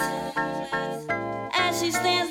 as she stands.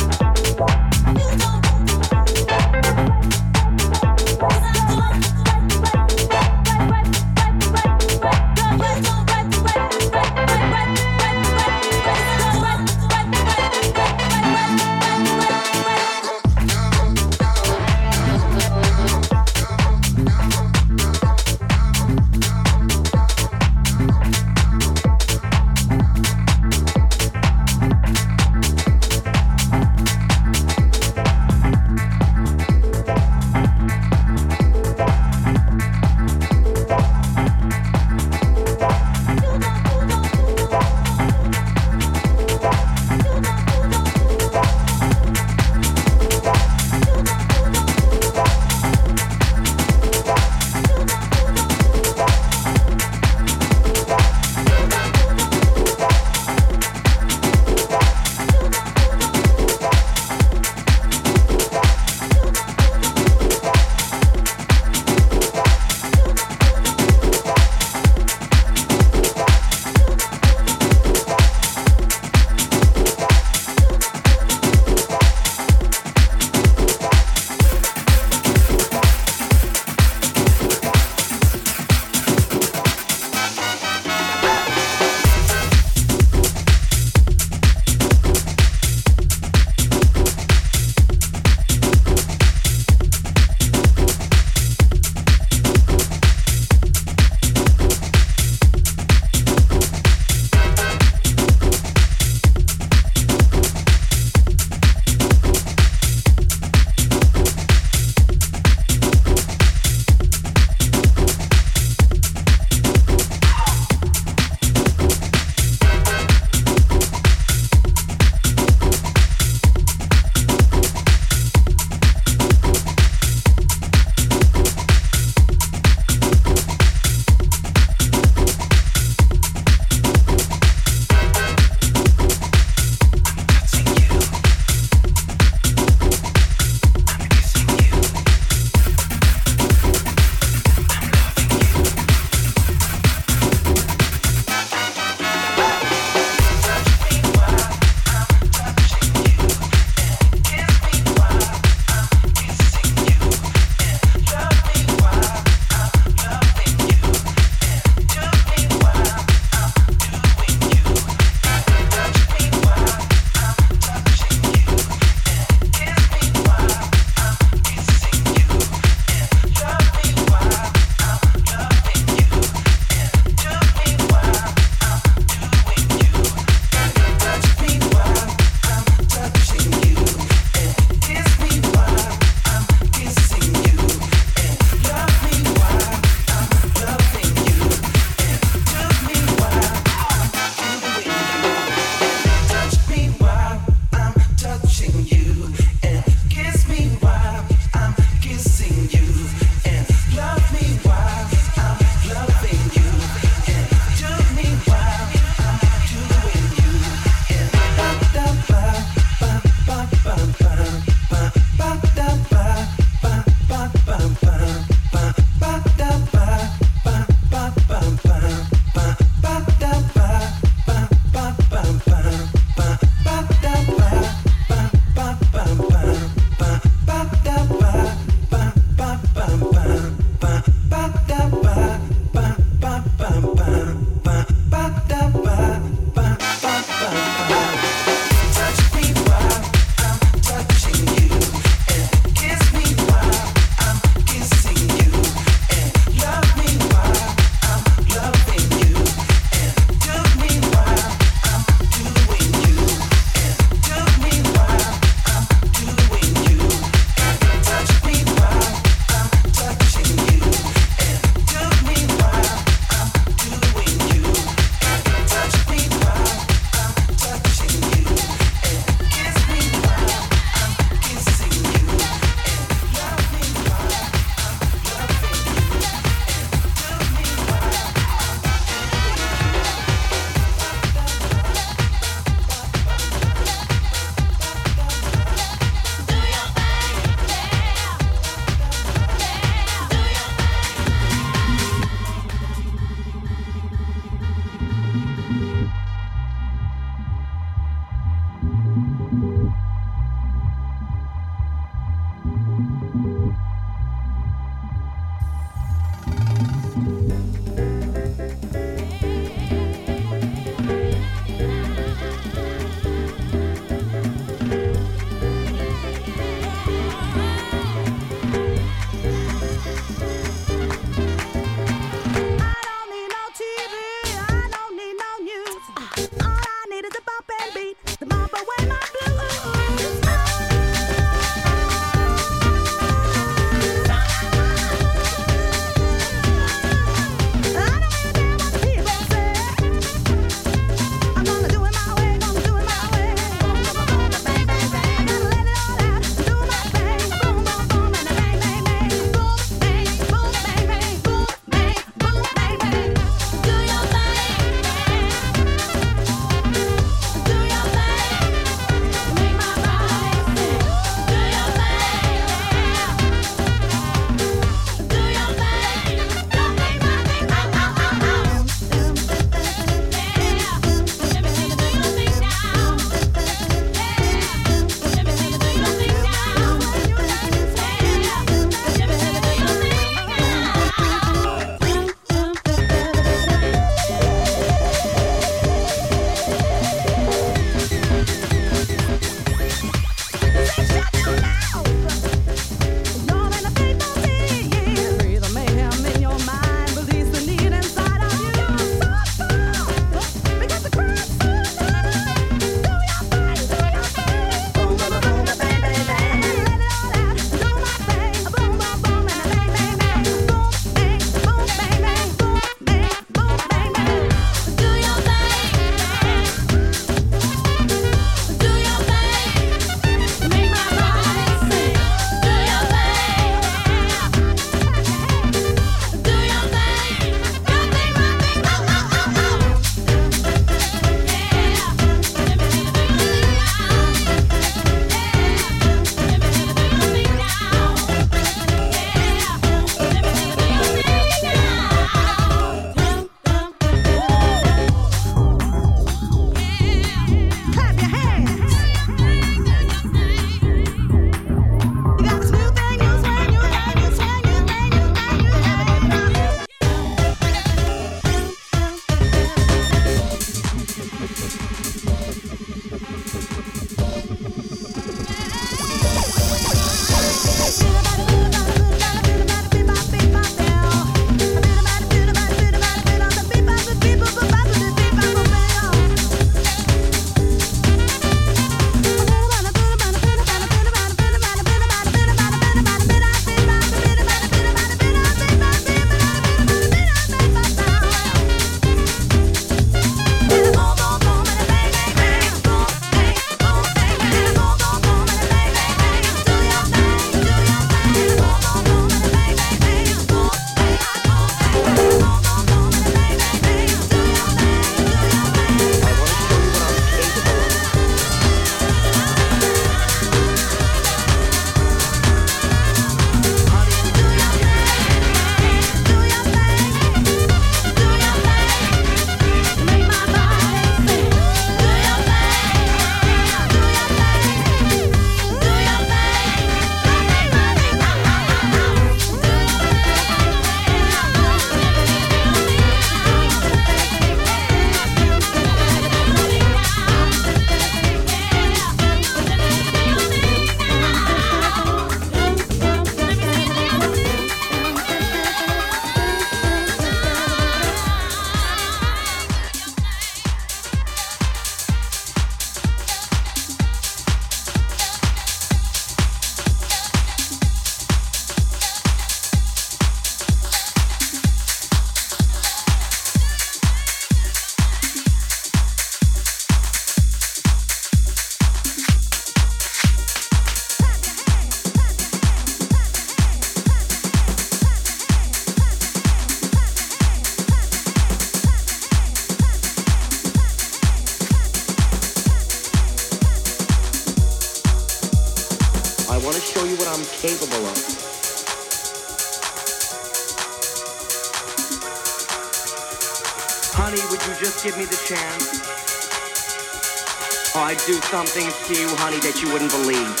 To you, honey, that you wouldn't believe.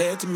said to me.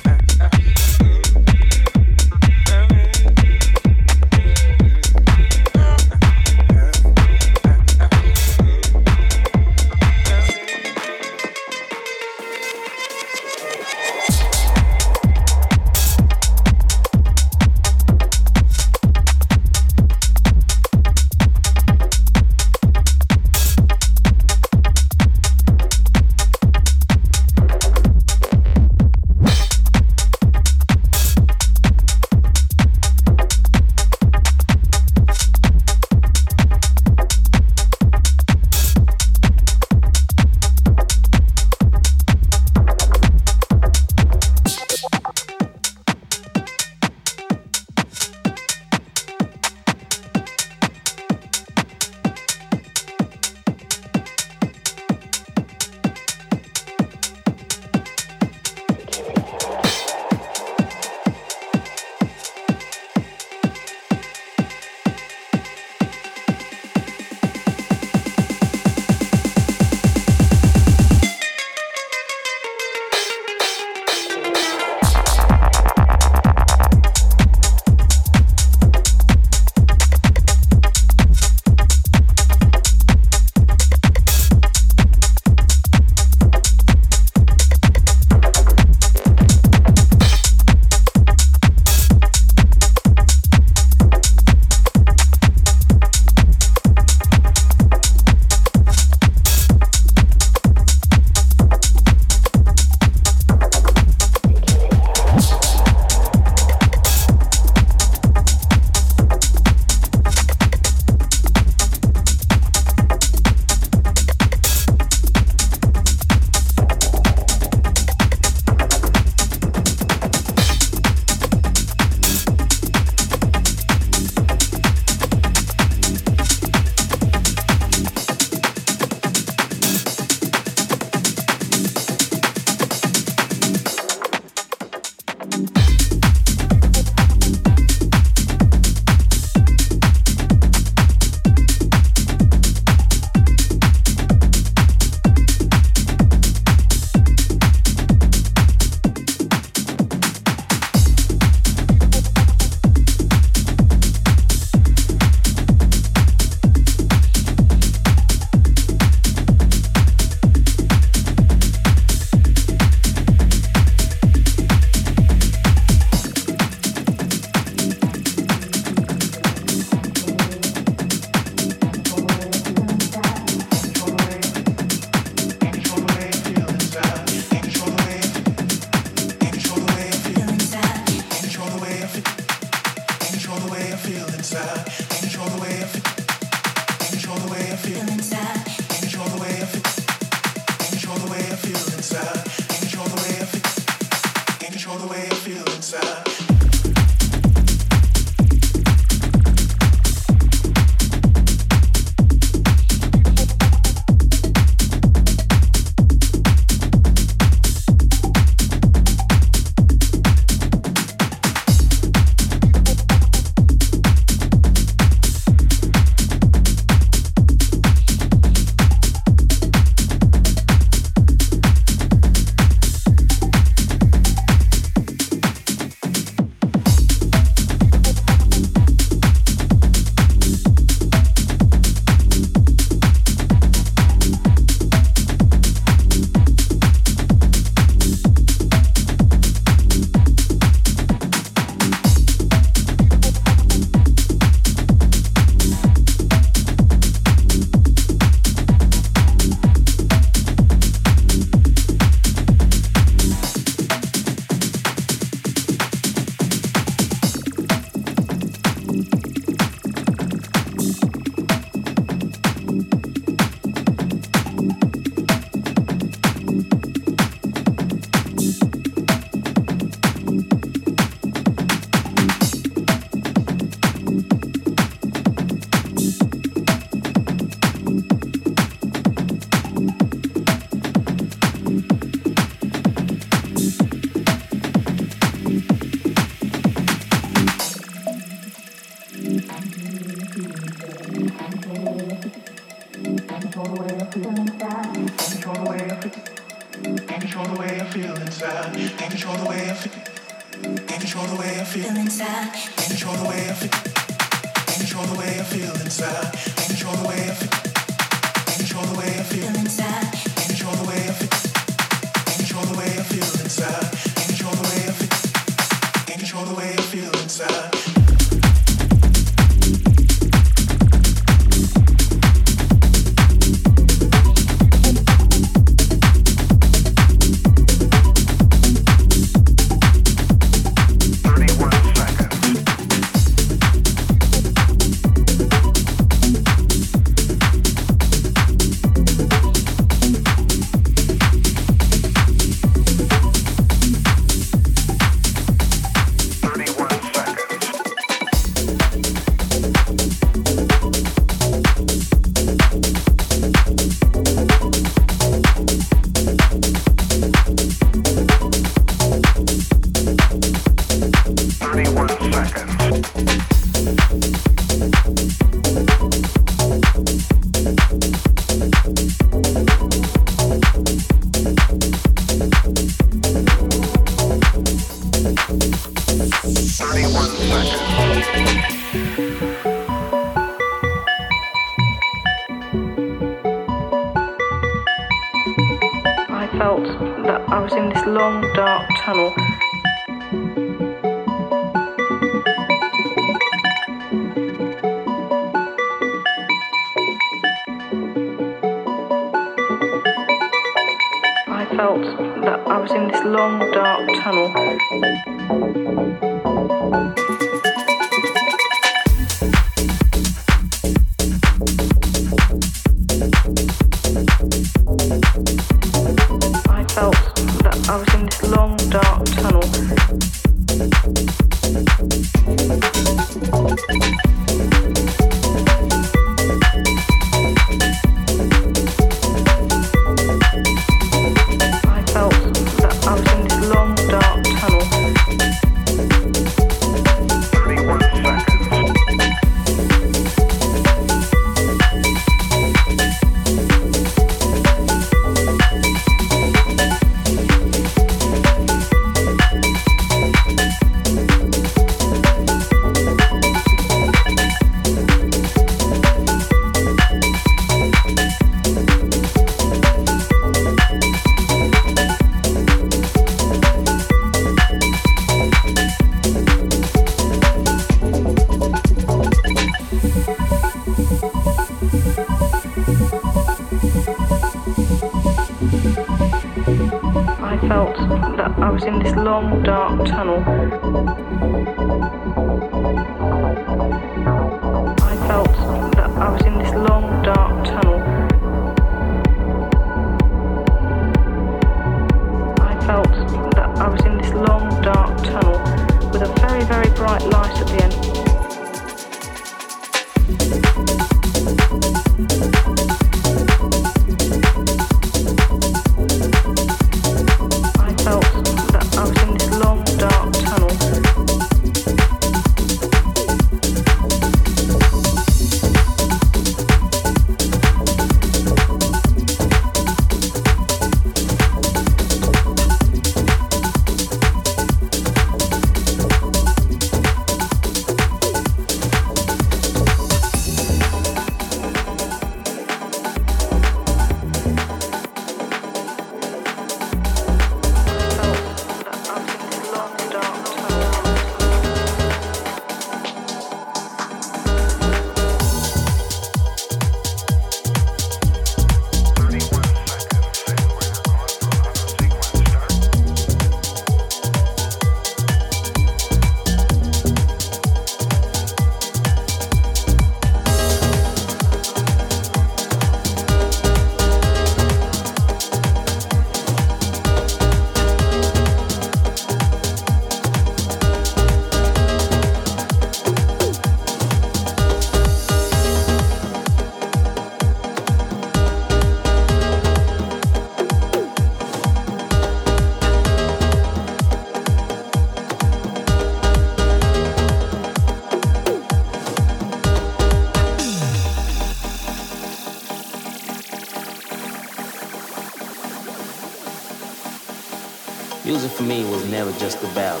Never just about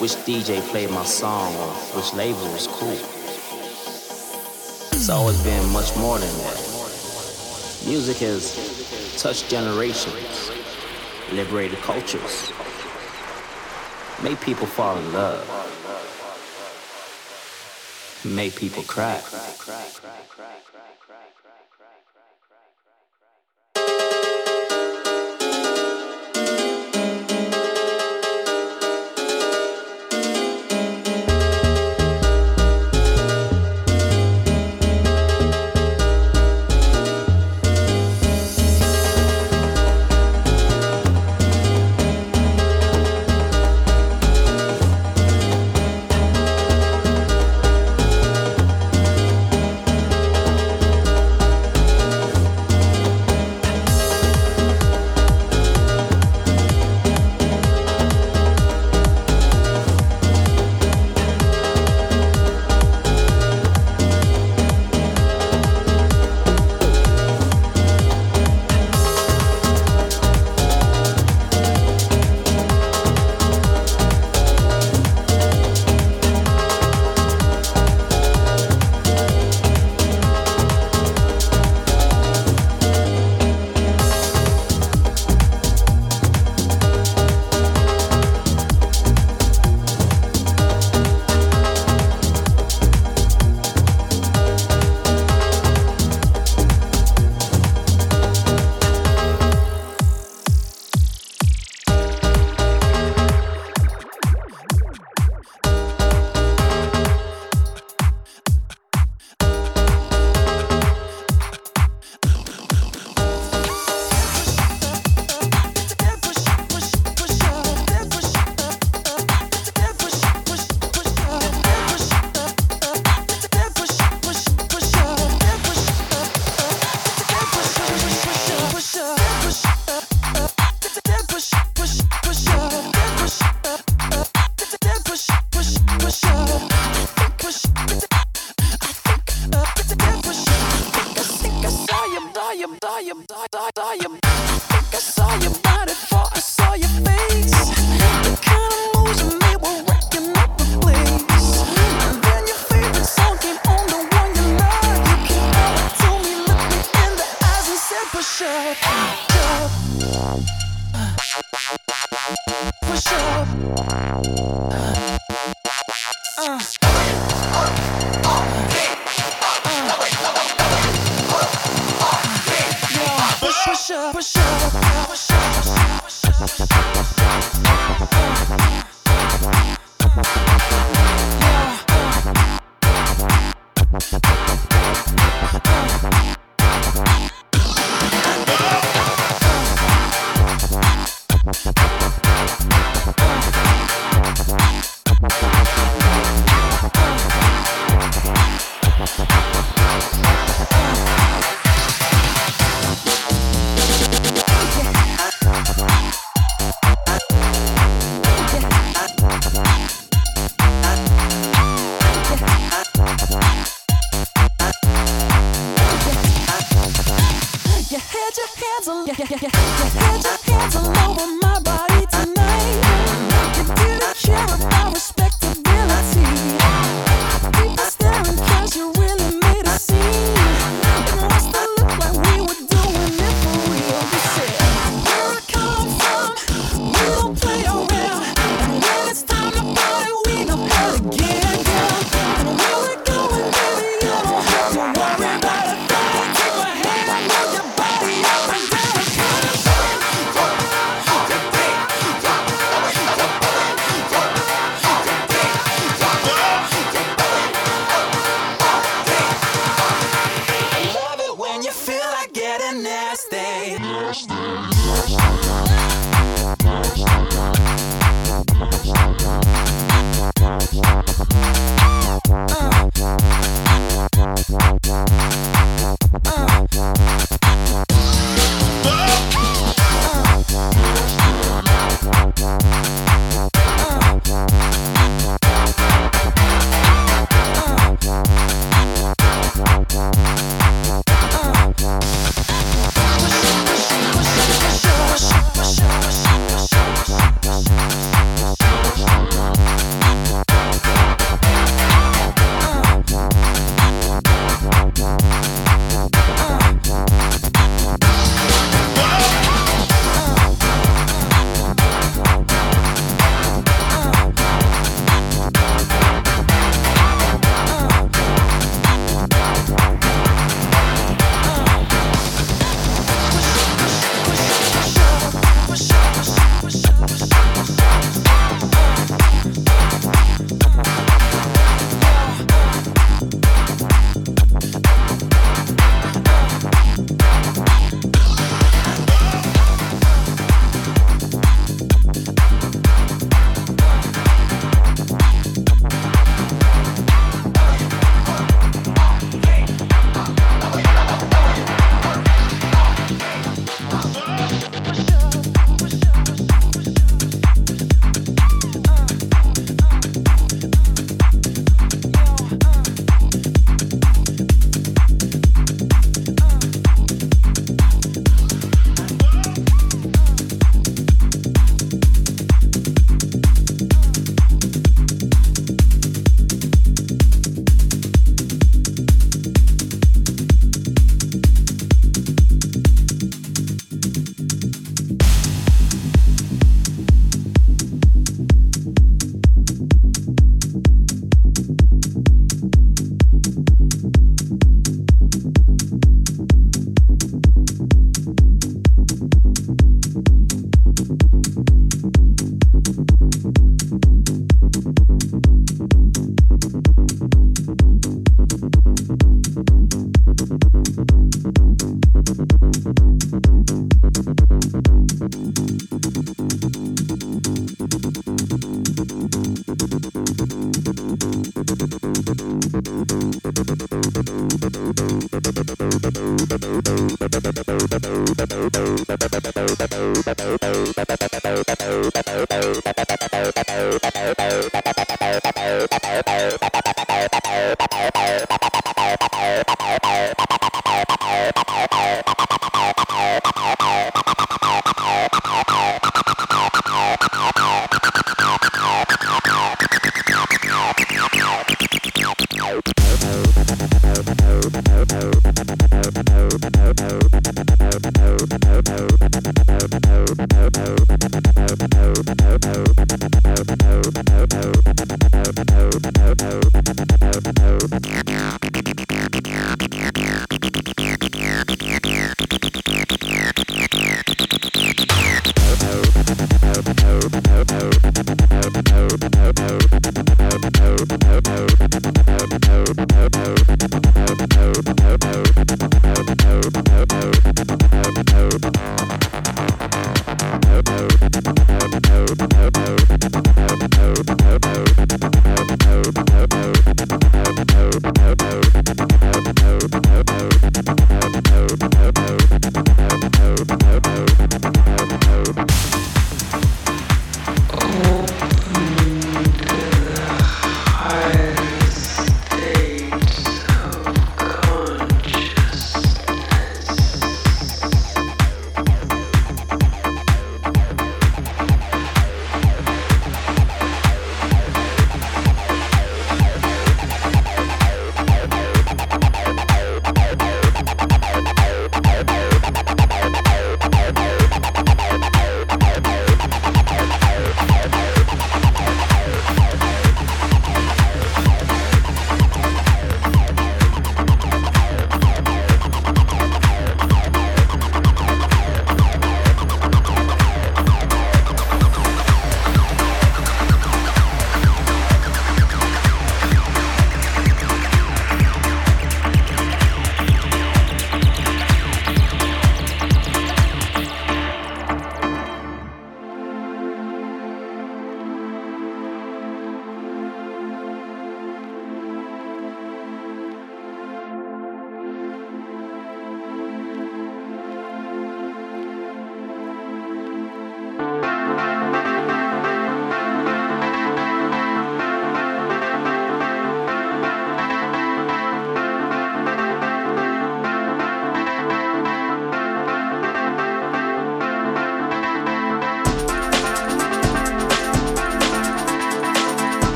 which DJ played my song or which label was cool. It's always been much more than that. Music has touched generations, liberated cultures, made people fall in love, made people cry.